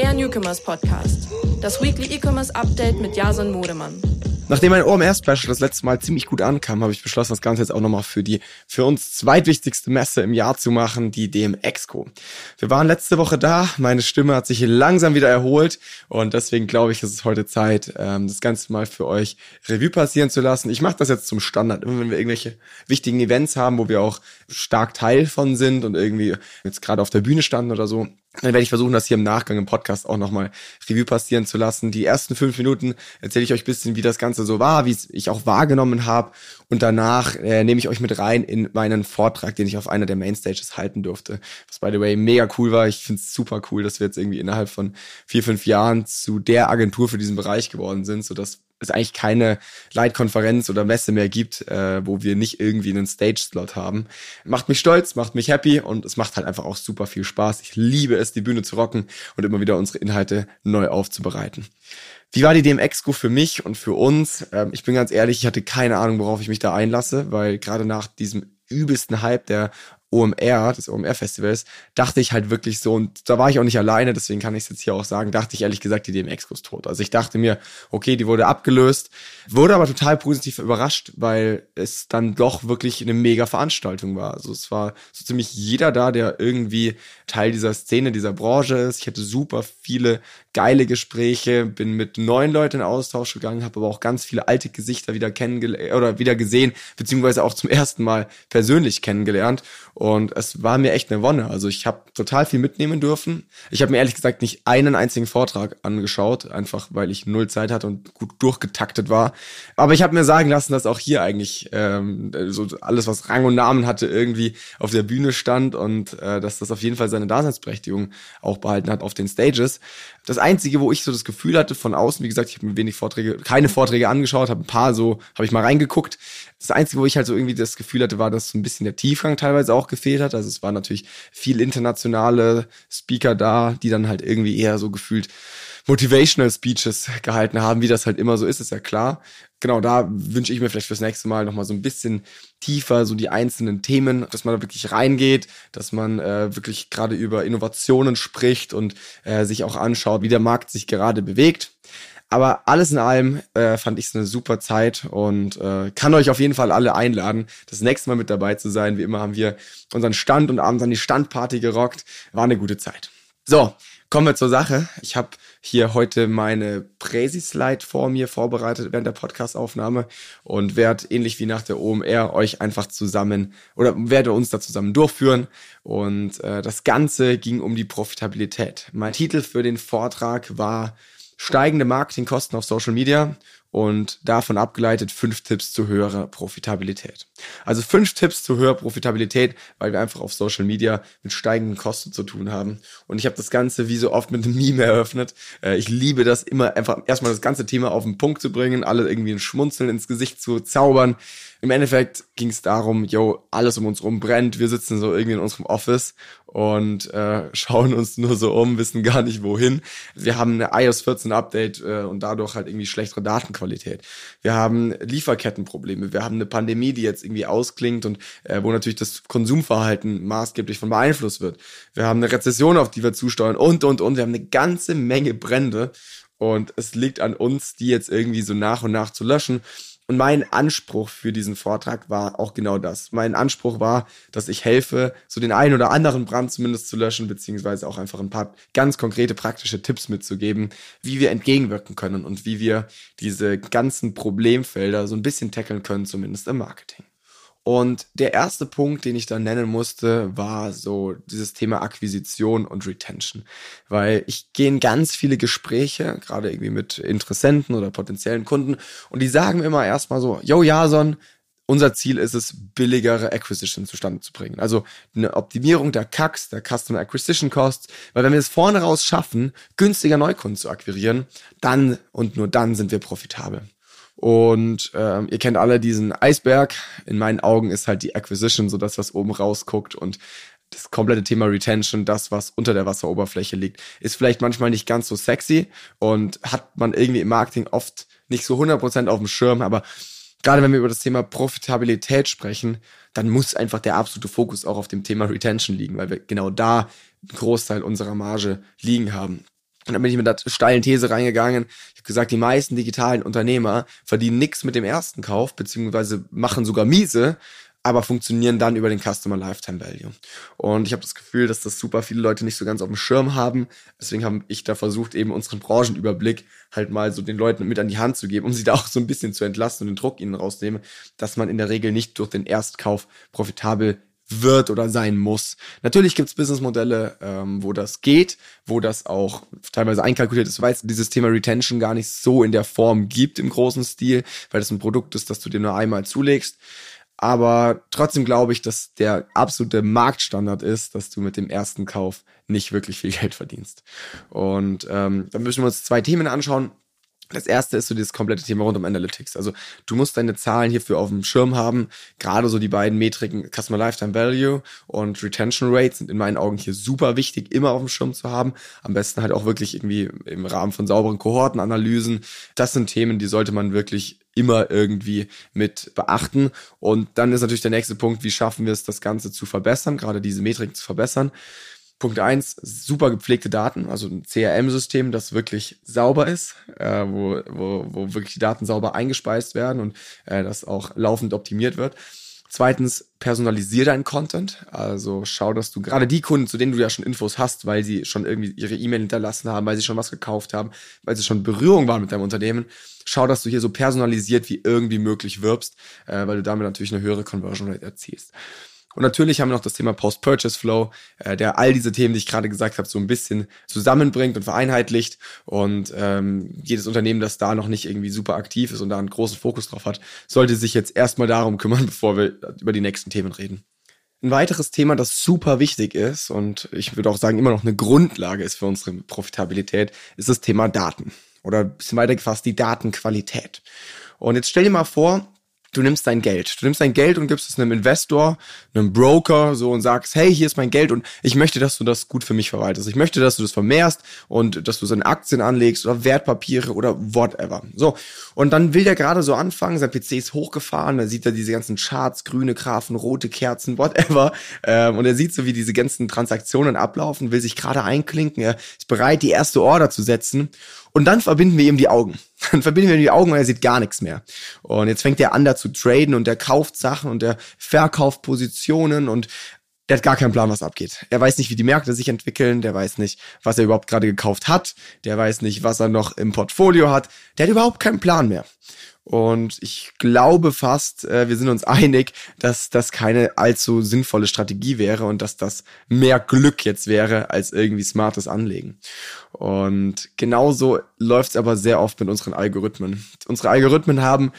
der Newcomers Podcast. Das Weekly E-Commerce Update mit Jason Modemann. Nachdem mein OMR-Special das letzte Mal ziemlich gut ankam, habe ich beschlossen, das Ganze jetzt auch nochmal für die für uns zweitwichtigste Messe im Jahr zu machen, die DM Exco. Wir waren letzte Woche da, meine Stimme hat sich langsam wieder erholt und deswegen glaube ich, ist es heute Zeit, ähm, das Ganze mal für euch Revue passieren zu lassen. Ich mache das jetzt zum Standard, immer wenn wir irgendwelche wichtigen Events haben, wo wir auch stark Teil von sind und irgendwie jetzt gerade auf der Bühne standen oder so, dann werde ich versuchen, das hier im Nachgang im Podcast auch nochmal Review passieren zu lassen. Die ersten fünf Minuten erzähle ich euch bisschen, wie das Ganze so war, wie es ich auch wahrgenommen habe. Und danach äh, nehme ich euch mit rein in meinen Vortrag, den ich auf einer der Mainstages halten durfte. Was, by the way, mega cool war. Ich finde es super cool, dass wir jetzt irgendwie innerhalb von vier, fünf Jahren zu der Agentur für diesen Bereich geworden sind, sodass es eigentlich keine Leitkonferenz oder Messe mehr gibt, äh, wo wir nicht irgendwie einen Stage-Slot haben. Macht mich stolz, macht mich happy und es macht halt einfach auch super viel Spaß. Ich liebe es, die Bühne zu rocken und immer wieder unsere Inhalte neu aufzubereiten. Wie war die DMX-Go für mich und für uns? Ähm, ich bin ganz ehrlich, ich hatte keine Ahnung, worauf ich mich da einlasse, weil gerade nach diesem übelsten Hype, der OMR, des OMR-Festivals, dachte ich halt wirklich so, und da war ich auch nicht alleine, deswegen kann ich es jetzt hier auch sagen, dachte ich ehrlich gesagt, die DMX ist tot. Also ich dachte mir, okay, die wurde abgelöst, wurde aber total positiv überrascht, weil es dann doch wirklich eine mega Veranstaltung war. Also es war so ziemlich jeder da, der irgendwie Teil dieser Szene, dieser Branche ist. Ich hatte super viele geile Gespräche, bin mit neuen Leuten in Austausch gegangen, habe aber auch ganz viele alte Gesichter wieder kennengelernt oder wieder gesehen, beziehungsweise auch zum ersten Mal persönlich kennengelernt. Und es war mir echt eine Wonne. Also ich habe total viel mitnehmen dürfen. Ich habe mir ehrlich gesagt nicht einen einzigen Vortrag angeschaut, einfach weil ich null Zeit hatte und gut durchgetaktet war. Aber ich habe mir sagen lassen, dass auch hier eigentlich ähm, so alles, was Rang und Namen hatte, irgendwie auf der Bühne stand und äh, dass das auf jeden Fall seine Daseinsberechtigung auch behalten hat auf den Stages. Das Einzige, wo ich so das Gefühl hatte von außen, wie gesagt, ich habe mir wenig Vorträge, keine Vorträge angeschaut, habe ein paar so, habe ich mal reingeguckt. Das Einzige, wo ich halt so irgendwie das Gefühl hatte, war, dass so ein bisschen der Tiefgang teilweise auch gefehlt hat. Also es waren natürlich viel internationale Speaker da, die dann halt irgendwie eher so gefühlt Motivational Speeches gehalten haben, wie das halt immer so ist, ist ja klar. Genau, da wünsche ich mir vielleicht fürs nächste Mal nochmal so ein bisschen tiefer so die einzelnen Themen, dass man da wirklich reingeht, dass man äh, wirklich gerade über Innovationen spricht und äh, sich auch anschaut, wie der Markt sich gerade bewegt. Aber alles in allem äh, fand ich es eine super Zeit und äh, kann euch auf jeden Fall alle einladen, das nächste Mal mit dabei zu sein. Wie immer haben wir unseren Stand und abends an die Standparty gerockt. War eine gute Zeit. So, kommen wir zur Sache. Ich habe hier heute meine Präsi-Slide vor mir vorbereitet während der Podcast-Aufnahme und werde ähnlich wie nach der OMR euch einfach zusammen oder werde uns da zusammen durchführen. Und äh, das Ganze ging um die Profitabilität. Mein Titel für den Vortrag war steigende Marketingkosten auf Social Media und davon abgeleitet fünf Tipps zu höherer Profitabilität. Also fünf Tipps zu höherer Profitabilität, weil wir einfach auf Social Media mit steigenden Kosten zu tun haben. Und ich habe das Ganze wie so oft mit einem Meme eröffnet. Äh, ich liebe das immer einfach erstmal das ganze Thema auf den Punkt zu bringen, alle irgendwie ein Schmunzeln ins Gesicht zu zaubern. Im Endeffekt ging es darum, yo, alles um uns rum brennt, wir sitzen so irgendwie in unserem Office und äh, schauen uns nur so um, wissen gar nicht wohin. Wir haben eine iOS 14 Update äh, und dadurch halt irgendwie schlechtere Datenqualität. Wir haben Lieferkettenprobleme, wir haben eine Pandemie, die jetzt irgendwie ausklingt und äh, wo natürlich das Konsumverhalten maßgeblich von beeinflusst wird. Wir haben eine Rezession, auf die wir zusteuern und und und. Wir haben eine ganze Menge Brände und es liegt an uns, die jetzt irgendwie so nach und nach zu löschen. Und mein Anspruch für diesen Vortrag war auch genau das. Mein Anspruch war, dass ich helfe, so den einen oder anderen Brand zumindest zu löschen, beziehungsweise auch einfach ein paar ganz konkrete praktische Tipps mitzugeben, wie wir entgegenwirken können und wie wir diese ganzen Problemfelder so ein bisschen tackeln können, zumindest im Marketing. Und der erste Punkt, den ich dann nennen musste, war so dieses Thema Akquisition und Retention. Weil ich gehe in ganz viele Gespräche, gerade irgendwie mit Interessenten oder potenziellen Kunden, und die sagen immer erstmal so, yo Jason, unser Ziel ist es, billigere Acquisition zustande zu bringen. Also eine Optimierung der CACs, der Customer Acquisition Costs, weil wenn wir es vorne raus schaffen, günstiger Neukunden zu akquirieren, dann und nur dann sind wir profitabel. Und ähm, ihr kennt alle diesen Eisberg. In meinen Augen ist halt die Acquisition so das, was oben rausguckt und das komplette Thema Retention, das, was unter der Wasseroberfläche liegt, ist vielleicht manchmal nicht ganz so sexy und hat man irgendwie im Marketing oft nicht so 100% auf dem Schirm, aber gerade wenn wir über das Thema Profitabilität sprechen, dann muss einfach der absolute Fokus auch auf dem Thema Retention liegen, weil wir genau da einen Großteil unserer Marge liegen haben. Und dann bin ich mit der steilen These reingegangen. Ich habe gesagt, die meisten digitalen Unternehmer verdienen nichts mit dem ersten Kauf, beziehungsweise machen sogar miese, aber funktionieren dann über den Customer Lifetime Value. Und ich habe das Gefühl, dass das super viele Leute nicht so ganz auf dem Schirm haben. Deswegen habe ich da versucht, eben unseren Branchenüberblick halt mal so den Leuten mit an die Hand zu geben, um sie da auch so ein bisschen zu entlasten und den Druck ihnen rausnehmen, dass man in der Regel nicht durch den Erstkauf profitabel wird oder sein muss. Natürlich gibt's Businessmodelle, ähm, wo das geht, wo das auch teilweise einkalkuliert ist, weil es dieses Thema Retention gar nicht so in der Form gibt im großen Stil, weil das ein Produkt ist, das du dir nur einmal zulegst. Aber trotzdem glaube ich, dass der absolute Marktstandard ist, dass du mit dem ersten Kauf nicht wirklich viel Geld verdienst. Und ähm, dann müssen wir uns zwei Themen anschauen. Das erste ist so dieses komplette Thema rund um Analytics. Also du musst deine Zahlen hierfür auf dem Schirm haben. Gerade so die beiden Metriken Customer Lifetime Value und Retention Rate sind in meinen Augen hier super wichtig, immer auf dem Schirm zu haben. Am besten halt auch wirklich irgendwie im Rahmen von sauberen Kohortenanalysen. Das sind Themen, die sollte man wirklich immer irgendwie mit beachten. Und dann ist natürlich der nächste Punkt, wie schaffen wir es, das Ganze zu verbessern, gerade diese Metriken zu verbessern. Punkt eins, super gepflegte Daten, also ein CRM-System, das wirklich sauber ist, äh, wo, wo, wo wirklich die Daten sauber eingespeist werden und äh, das auch laufend optimiert wird. Zweitens, personalisier deinen Content. Also schau, dass du gerade die Kunden, zu denen du ja schon Infos hast, weil sie schon irgendwie ihre E-Mail hinterlassen haben, weil sie schon was gekauft haben, weil sie schon Berührung waren mit deinem Unternehmen, schau, dass du hier so personalisiert wie irgendwie möglich wirbst, äh, weil du damit natürlich eine höhere Conversion Rate erzielst. Und natürlich haben wir noch das Thema Post-Purchase-Flow, äh, der all diese Themen, die ich gerade gesagt habe, so ein bisschen zusammenbringt und vereinheitlicht. Und ähm, jedes Unternehmen, das da noch nicht irgendwie super aktiv ist und da einen großen Fokus drauf hat, sollte sich jetzt erstmal darum kümmern, bevor wir über die nächsten Themen reden. Ein weiteres Thema, das super wichtig ist und ich würde auch sagen immer noch eine Grundlage ist für unsere Profitabilität, ist das Thema Daten. Oder ein bisschen weiter gefasst, die Datenqualität. Und jetzt stell dir mal vor, du nimmst dein Geld. Du nimmst dein Geld und gibst es einem Investor, einem Broker, so und sagst, hey, hier ist mein Geld und ich möchte, dass du das gut für mich verwaltest. Ich möchte, dass du das vermehrst und dass du so in Aktien anlegst oder Wertpapiere oder whatever. So. Und dann will der gerade so anfangen, sein PC ist hochgefahren, da sieht er diese ganzen Charts, grüne Graphen, rote Kerzen, whatever. Ähm, und er sieht so, wie diese ganzen Transaktionen ablaufen, will sich gerade einklinken, er ist bereit, die erste Order zu setzen. Und dann verbinden wir ihm die Augen. Dann verbinden wir ihm die Augen und er sieht gar nichts mehr. Und jetzt fängt er an, da zu traden und er kauft Sachen und er verkauft Positionen und der hat gar keinen Plan, was abgeht. Er weiß nicht, wie die Märkte sich entwickeln, der weiß nicht, was er überhaupt gerade gekauft hat, der weiß nicht, was er noch im Portfolio hat, der hat überhaupt keinen Plan mehr. Und ich glaube fast, äh, wir sind uns einig, dass das keine allzu sinnvolle Strategie wäre und dass das mehr Glück jetzt wäre als irgendwie smartes Anlegen. Und genauso läuft es aber sehr oft mit unseren Algorithmen. Unsere Algorithmen haben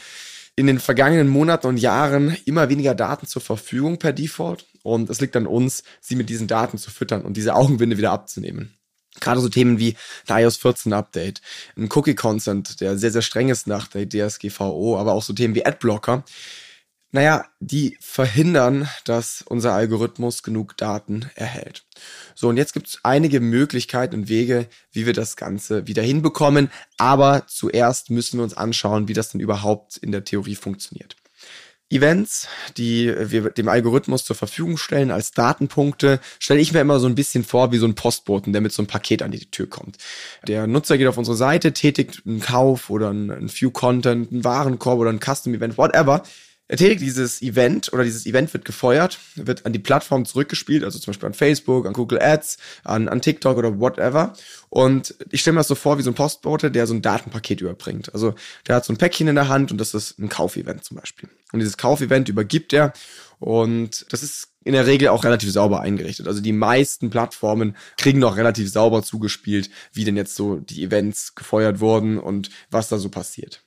in den vergangenen Monaten und Jahren immer weniger Daten zur Verfügung per Default. Und es liegt an uns, sie mit diesen Daten zu füttern und diese Augenwinde wieder abzunehmen. Gerade so Themen wie ein iOS 14 Update, ein Cookie Consent, der sehr, sehr streng ist nach der DSGVO, aber auch so Themen wie Adblocker. Naja, die verhindern, dass unser Algorithmus genug Daten erhält. So, und jetzt gibt es einige Möglichkeiten und Wege, wie wir das Ganze wieder hinbekommen. Aber zuerst müssen wir uns anschauen, wie das denn überhaupt in der Theorie funktioniert. Events, die wir dem Algorithmus zur Verfügung stellen als Datenpunkte, stelle ich mir immer so ein bisschen vor wie so ein Postboten, der mit so einem Paket an die Tür kommt. Der Nutzer geht auf unsere Seite, tätigt einen Kauf oder ein View-Content, einen Warenkorb oder ein Custom-Event, whatever er tätigt dieses Event oder dieses Event wird gefeuert, wird an die Plattform zurückgespielt, also zum Beispiel an Facebook, an Google Ads, an, an TikTok oder whatever. Und ich stelle mir das so vor wie so ein Postbote, der so ein Datenpaket überbringt. Also der hat so ein Päckchen in der Hand und das ist ein Kaufevent zum Beispiel. Und dieses Kaufevent übergibt er und das ist in der Regel auch relativ sauber eingerichtet. Also die meisten Plattformen kriegen noch relativ sauber zugespielt, wie denn jetzt so die Events gefeuert wurden und was da so passiert.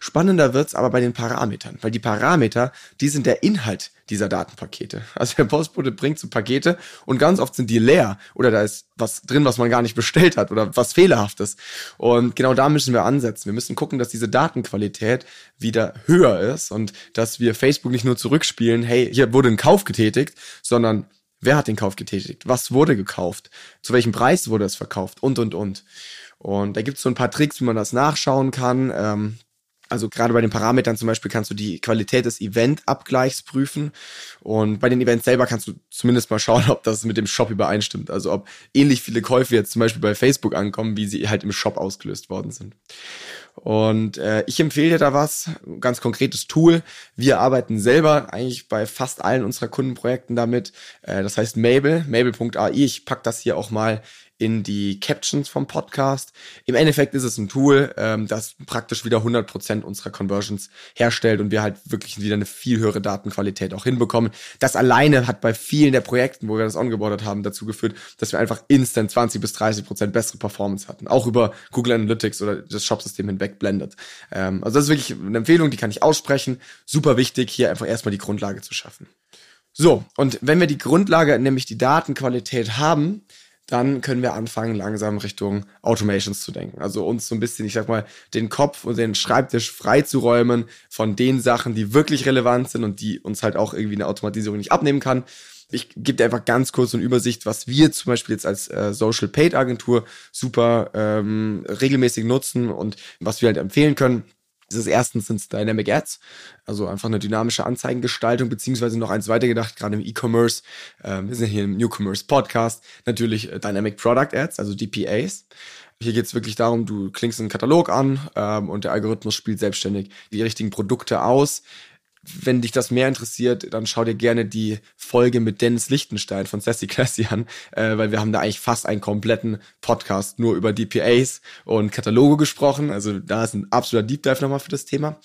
Spannender wird's aber bei den Parametern, weil die Parameter, die sind der Inhalt dieser Datenpakete. Also der Postbote bringt so Pakete und ganz oft sind die leer oder da ist was drin, was man gar nicht bestellt hat oder was fehlerhaftes. Und genau da müssen wir ansetzen. Wir müssen gucken, dass diese Datenqualität wieder höher ist und dass wir Facebook nicht nur zurückspielen, hey, hier wurde ein Kauf getätigt, sondern wer hat den Kauf getätigt? Was wurde gekauft? Zu welchem Preis wurde es verkauft? Und, und, und. Und da gibt es so ein paar Tricks, wie man das nachschauen kann. Ähm, Also gerade bei den Parametern zum Beispiel kannst du die Qualität des Event-Abgleichs prüfen und bei den Events selber kannst du zumindest mal schauen, ob das mit dem Shop übereinstimmt. Also ob ähnlich viele Käufe jetzt zum Beispiel bei Facebook ankommen, wie sie halt im Shop ausgelöst worden sind. Und äh, ich empfehle dir da was, ganz konkretes Tool. Wir arbeiten selber eigentlich bei fast allen unserer Kundenprojekten damit. Äh, das heißt Mabel, mabel.ai. Ich pack das hier auch mal in die Captions vom Podcast. Im Endeffekt ist es ein Tool, ähm, das praktisch wieder 100% unserer Conversions herstellt und wir halt wirklich wieder eine viel höhere Datenqualität auch hinbekommen. Das alleine hat bei vielen der Projekten, wo wir das ongeboardet haben, dazu geführt, dass wir einfach instant 20 bis 30% bessere Performance hatten. Auch über Google Analytics oder das Shopsystem hinweg blendet. Ähm, also das ist wirklich eine Empfehlung, die kann ich aussprechen. Super wichtig, hier einfach erstmal die Grundlage zu schaffen. So, und wenn wir die Grundlage, nämlich die Datenqualität haben, dann können wir anfangen, langsam Richtung Automations zu denken. Also uns so ein bisschen, ich sag mal, den Kopf und den Schreibtisch freizuräumen von den Sachen, die wirklich relevant sind und die uns halt auch irgendwie eine Automatisierung nicht abnehmen kann. Ich gebe dir einfach ganz kurz eine Übersicht, was wir zum Beispiel jetzt als äh, Social Paid Agentur super ähm, regelmäßig nutzen und was wir halt empfehlen können. Das ist erstens sind Dynamic Ads, also einfach eine dynamische Anzeigengestaltung, beziehungsweise noch eins weitergedacht, gerade im E-Commerce. Ähm, wir sind hier im New Commerce Podcast. Natürlich äh, Dynamic Product Ads, also DPAs. Hier geht es wirklich darum, du klingst einen Katalog an ähm, und der Algorithmus spielt selbstständig die richtigen Produkte aus wenn dich das mehr interessiert, dann schau dir gerne die Folge mit Dennis Lichtenstein von Sassy Classy an, äh, weil wir haben da eigentlich fast einen kompletten Podcast nur über DPAs und Kataloge gesprochen. Also da ist ein absoluter Deep Dive nochmal für das Thema.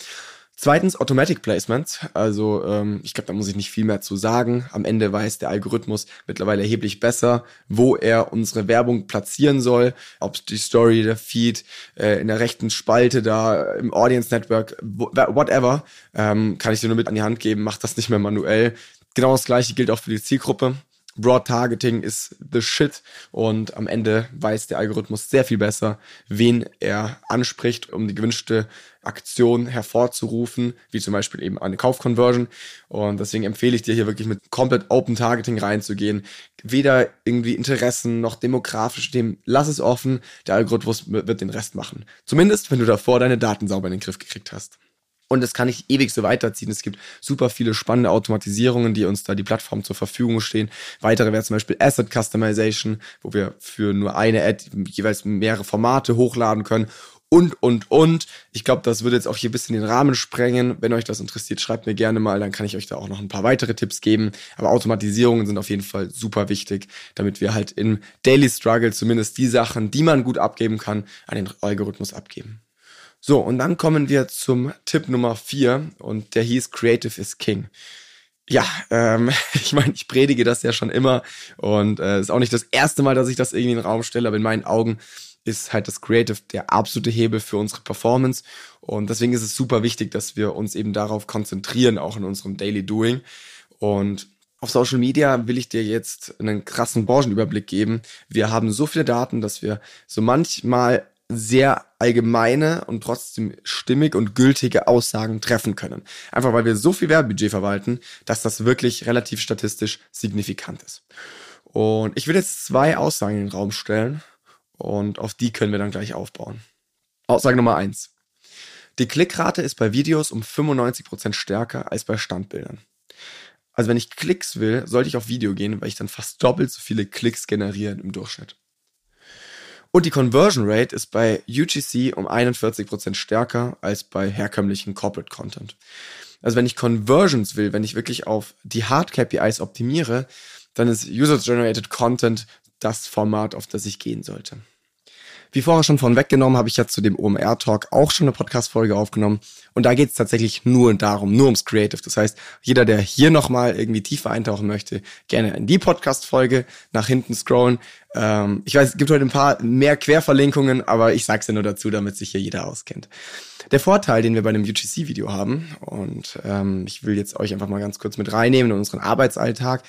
Zweitens Automatic Placement. Also ähm, ich glaube, da muss ich nicht viel mehr zu sagen. Am Ende weiß der Algorithmus mittlerweile erheblich besser, wo er unsere Werbung platzieren soll. Ob die Story, der Feed, äh, in der rechten Spalte da, im Audience Network, whatever, ähm, kann ich dir nur mit an die Hand geben. Mach das nicht mehr manuell. Genau das gleiche gilt auch für die Zielgruppe. Broad Targeting ist the shit und am Ende weiß der Algorithmus sehr viel besser, wen er anspricht, um die gewünschte Aktion hervorzurufen, wie zum Beispiel eben eine Kaufconversion. Und deswegen empfehle ich dir hier wirklich mit komplett Open Targeting reinzugehen. Weder irgendwie Interessen noch demografisch dem, lass es offen, der Algorithmus wird den Rest machen. Zumindest, wenn du davor deine Daten sauber in den Griff gekriegt hast. Und das kann ich ewig so weiterziehen. Es gibt super viele spannende Automatisierungen, die uns da die Plattform zur Verfügung stehen. Weitere wäre zum Beispiel Asset Customization, wo wir für nur eine Ad jeweils mehrere Formate hochladen können und, und, und. Ich glaube, das würde jetzt auch hier ein bisschen den Rahmen sprengen. Wenn euch das interessiert, schreibt mir gerne mal, dann kann ich euch da auch noch ein paar weitere Tipps geben. Aber Automatisierungen sind auf jeden Fall super wichtig, damit wir halt im Daily Struggle zumindest die Sachen, die man gut abgeben kann, an den Algorithmus abgeben. So, und dann kommen wir zum Tipp Nummer vier und der hieß Creative is King. Ja, ähm, ich meine, ich predige das ja schon immer und es äh, ist auch nicht das erste Mal, dass ich das irgendwie in den Raum stelle, aber in meinen Augen ist halt das Creative der absolute Hebel für unsere Performance und deswegen ist es super wichtig, dass wir uns eben darauf konzentrieren, auch in unserem Daily Doing und auf Social Media will ich dir jetzt einen krassen Branchenüberblick geben. Wir haben so viele Daten, dass wir so manchmal sehr allgemeine und trotzdem stimmig und gültige Aussagen treffen können. Einfach weil wir so viel Werbebudget verwalten, dass das wirklich relativ statistisch signifikant ist. Und ich will jetzt zwei Aussagen in den Raum stellen und auf die können wir dann gleich aufbauen. Aussage Nummer eins: Die Klickrate ist bei Videos um 95% stärker als bei Standbildern. Also wenn ich Klicks will, sollte ich auf Video gehen, weil ich dann fast doppelt so viele Klicks generiere im Durchschnitt. Und die Conversion Rate ist bei UGC um 41% stärker als bei herkömmlichen Corporate Content. Also wenn ich Conversions will, wenn ich wirklich auf die Hard KPIs optimiere, dann ist User-Generated Content das Format, auf das ich gehen sollte. Wie vorher schon von weggenommen, habe ich ja zu dem OMR-Talk auch schon eine Podcast-Folge aufgenommen. Und da geht es tatsächlich nur darum, nur ums Creative. Das heißt, jeder, der hier nochmal irgendwie tiefer eintauchen möchte, gerne in die Podcast-Folge nach hinten scrollen. Ähm, ich weiß, es gibt heute ein paar mehr Querverlinkungen, aber ich sag's ja nur dazu, damit sich hier jeder auskennt. Der Vorteil, den wir bei einem UGC-Video haben, und ähm, ich will jetzt euch einfach mal ganz kurz mit reinnehmen in unseren Arbeitsalltag.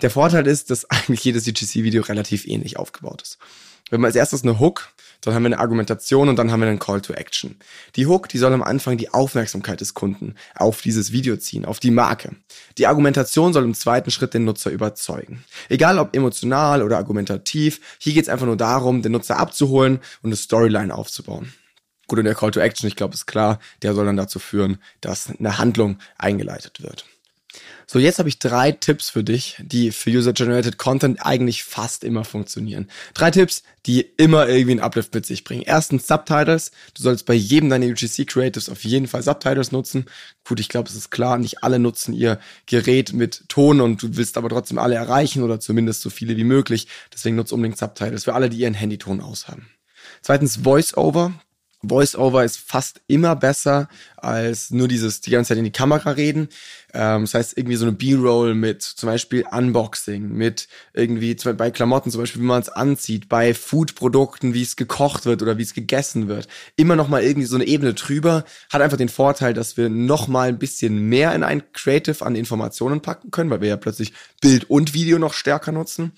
Der Vorteil ist, dass eigentlich jedes UGC-Video relativ ähnlich aufgebaut ist. Wir haben als erstes eine Hook, dann haben wir eine Argumentation und dann haben wir einen Call to Action. Die Hook, die soll am Anfang die Aufmerksamkeit des Kunden auf dieses Video ziehen, auf die Marke. Die Argumentation soll im zweiten Schritt den Nutzer überzeugen. Egal ob emotional oder argumentativ, hier geht es einfach nur darum, den Nutzer abzuholen und eine Storyline aufzubauen. Gut, und der Call to Action, ich glaube, ist klar, der soll dann dazu führen, dass eine Handlung eingeleitet wird. So, jetzt habe ich drei Tipps für dich, die für User-Generated Content eigentlich fast immer funktionieren. Drei Tipps, die immer irgendwie einen Uplift mit sich bringen. Erstens Subtitles. Du sollst bei jedem deiner UGC Creatives auf jeden Fall Subtitles nutzen. Gut, ich glaube, es ist klar, nicht alle nutzen ihr Gerät mit Ton und du willst aber trotzdem alle erreichen oder zumindest so viele wie möglich. Deswegen nutze unbedingt Subtitles für alle, die ihren Handyton aushaben. Zweitens Voice-Over. Voice-Over ist fast immer besser als nur dieses die ganze Zeit in die Kamera reden. Ähm, das heißt, irgendwie so eine B-Roll mit zum Beispiel Unboxing, mit irgendwie bei Klamotten zum Beispiel, wie man es anzieht, bei Food-Produkten, wie es gekocht wird oder wie es gegessen wird. Immer noch mal irgendwie so eine Ebene drüber. Hat einfach den Vorteil, dass wir noch mal ein bisschen mehr in ein Creative an Informationen packen können, weil wir ja plötzlich Bild und Video noch stärker nutzen.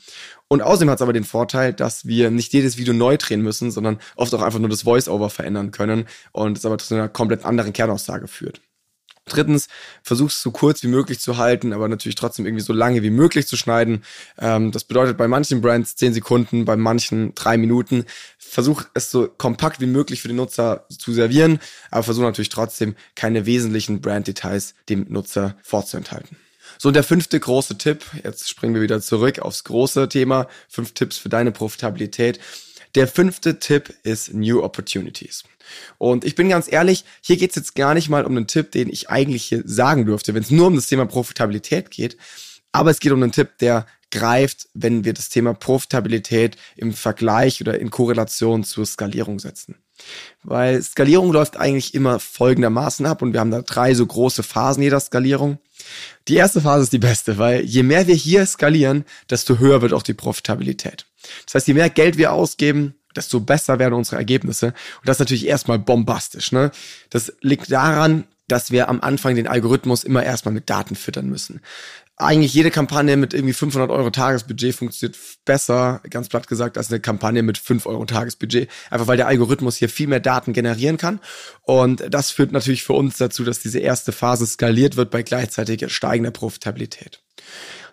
Und außerdem hat es aber den Vorteil, dass wir nicht jedes Video neu drehen müssen, sondern oft auch einfach nur das Voice-Over verändern können und es aber zu einer komplett anderen Kernaussage führt. Drittens, versuch's so kurz wie möglich zu halten, aber natürlich trotzdem irgendwie so lange wie möglich zu schneiden. Ähm, das bedeutet bei manchen Brands zehn Sekunden, bei manchen drei Minuten. Versuch es so kompakt wie möglich für den Nutzer zu servieren, aber versuch natürlich trotzdem keine wesentlichen Branddetails dem Nutzer vorzuenthalten. So, der fünfte große Tipp, jetzt springen wir wieder zurück aufs große Thema, fünf Tipps für deine Profitabilität. Der fünfte Tipp ist New Opportunities. Und ich bin ganz ehrlich, hier geht's jetzt gar nicht mal um einen Tipp, den ich eigentlich hier sagen dürfte, wenn es nur um das Thema Profitabilität geht. Aber es geht um einen Tipp, der greift, wenn wir das Thema Profitabilität im Vergleich oder in Korrelation zur Skalierung setzen. Weil Skalierung läuft eigentlich immer folgendermaßen ab und wir haben da drei so große Phasen jeder Skalierung. Die erste Phase ist die beste, weil je mehr wir hier skalieren, desto höher wird auch die Profitabilität. Das heißt, je mehr Geld wir ausgeben, desto besser werden unsere Ergebnisse. Und das ist natürlich erstmal bombastisch. Ne? Das liegt daran, dass wir am Anfang den Algorithmus immer erstmal mit Daten füttern müssen eigentlich jede Kampagne mit irgendwie 500 Euro Tagesbudget funktioniert besser, ganz platt gesagt, als eine Kampagne mit 5 Euro Tagesbudget. Einfach weil der Algorithmus hier viel mehr Daten generieren kann. Und das führt natürlich für uns dazu, dass diese erste Phase skaliert wird bei gleichzeitig steigender Profitabilität.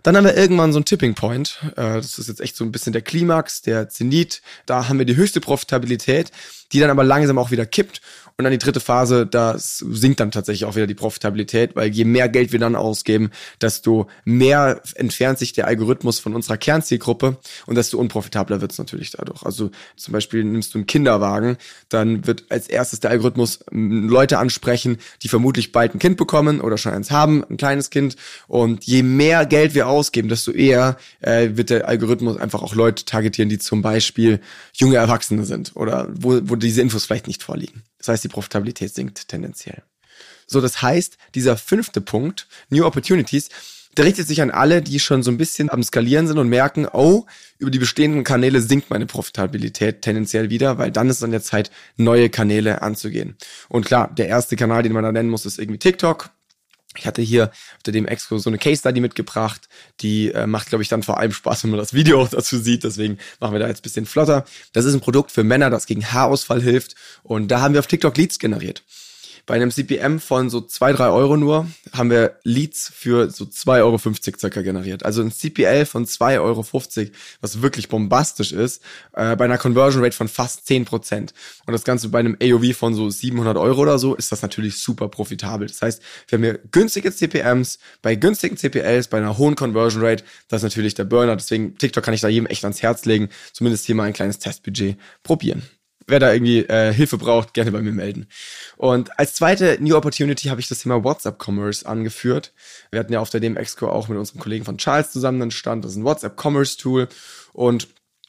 Dann haben wir irgendwann so einen Tipping Point. Äh, das ist jetzt echt so ein bisschen der Klimax, der Zenit. Da haben wir die höchste Profitabilität, die dann aber langsam auch wieder kippt. Und dann die dritte Phase, da sinkt dann tatsächlich auch wieder die Profitabilität, weil je mehr Geld wir dann ausgeben, desto mehr entfernt sich der Algorithmus von unserer Kernzielgruppe und desto unprofitabler wird es natürlich dadurch. Also zum Beispiel nimmst du einen Kinderwagen, dann wird als erstes der Algorithmus Leute ansprechen, die vermutlich bald ein Kind bekommen oder schon eins haben, ein kleines Kind. Und je mehr Geld wir ausgeben, desto eher äh, wird der Algorithmus einfach auch Leute targetieren, die zum Beispiel junge Erwachsene sind oder wo, wo diese Infos vielleicht nicht vorliegen. Das heißt, die Profitabilität sinkt tendenziell. So, das heißt, dieser fünfte Punkt, New Opportunities, der richtet sich an alle, die schon so ein bisschen am Skalieren sind und merken, oh, über die bestehenden Kanäle sinkt meine Profitabilität tendenziell wieder, weil dann ist dann der Zeit, neue Kanäle anzugehen. Und klar, der erste Kanal, den man da nennen muss, ist irgendwie TikTok. Ich hatte hier unter dem Expo so eine Case Study mitgebracht, die äh, macht, glaube ich, dann vor allem Spaß, wenn man das Video auch dazu sieht. Deswegen machen wir da jetzt bisschen flotter. Das ist ein Produkt für Männer, das gegen Haarausfall hilft. Und da haben wir auf TikTok Leads generiert. Bei einem CPM von so zwei drei Euro nur haben wir Leads für so zwei Euro circa generiert. Also ein CPL von zwei Euro, was wirklich bombastisch ist, äh, bei einer Conversion Rate von fast zehn Prozent. Und das Ganze bei einem AOV von so 700 Euro oder so ist das natürlich super profitabel. Das heißt, wir haben hier günstige CPMs bei günstigen CPLs, bei einer hohen Conversion Rate. Das ist natürlich der Burner. Deswegen TikTok kann ich da jedem echt ans Herz legen. Zumindest hier mal ein kleines Testbudget probieren wer da irgendwie äh, Hilfe braucht, gerne bei mir melden. Und als zweite New Opportunity habe ich das Thema WhatsApp Commerce angeführt. Wir hatten ja auf der DM Exco auch mit unserem Kollegen von Charles zusammen einen Stand. Das ist ein WhatsApp Commerce Tool und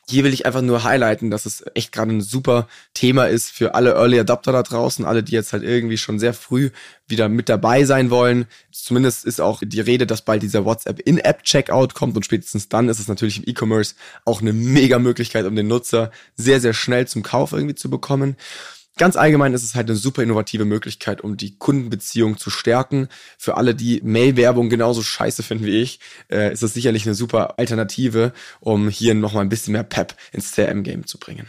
hier will ich einfach nur highlighten, dass es echt gerade ein super Thema ist für alle Early Adopter da draußen, alle, die jetzt halt irgendwie schon sehr früh wieder mit dabei sein wollen. Zumindest ist auch die Rede, dass bald dieser WhatsApp In-App Checkout kommt und spätestens dann ist es natürlich im E-Commerce auch eine mega Möglichkeit, um den Nutzer sehr, sehr schnell zum Kauf irgendwie zu bekommen. Ganz allgemein ist es halt eine super innovative Möglichkeit, um die Kundenbeziehung zu stärken. Für alle, die Mail-Werbung genauso scheiße finden wie ich, äh, ist das sicherlich eine super Alternative, um hier nochmal ein bisschen mehr Pep ins CRM-Game zu bringen.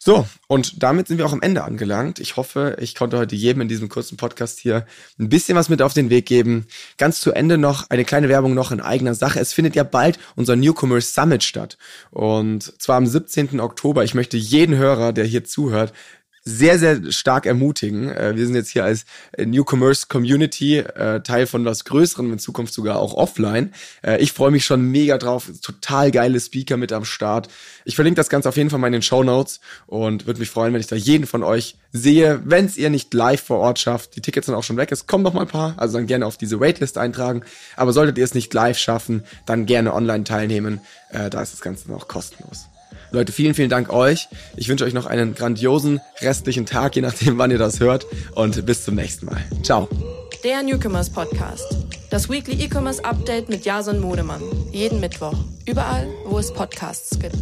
So, und damit sind wir auch am Ende angelangt. Ich hoffe, ich konnte heute jedem in diesem kurzen Podcast hier ein bisschen was mit auf den Weg geben. Ganz zu Ende noch eine kleine Werbung noch in eigener Sache. Es findet ja bald unser Newcomers Summit statt. Und zwar am 17. Oktober. Ich möchte jeden Hörer, der hier zuhört, sehr, sehr stark ermutigen. Äh, wir sind jetzt hier als New Commerce Community äh, Teil von was Größerem, in Zukunft sogar auch offline. Äh, ich freue mich schon mega drauf. Total geile Speaker mit am Start. Ich verlinke das Ganze auf jeden Fall mal in den Show Notes und würde mich freuen, wenn ich da jeden von euch sehe. Wenn es ihr nicht live vor Ort schafft, die Tickets sind auch schon weg, es kommen noch mal ein paar, also dann gerne auf diese Waitlist eintragen. Aber solltet ihr es nicht live schaffen, dann gerne online teilnehmen. Äh, da ist das Ganze noch kostenlos. Leute, vielen, vielen Dank euch. Ich wünsche euch noch einen grandiosen restlichen Tag, je nachdem, wann ihr das hört. Und bis zum nächsten Mal. Ciao. Der Newcomers Podcast. Das Weekly E-Commerce Update mit Jason Modemann. Jeden Mittwoch. Überall, wo es Podcasts gibt.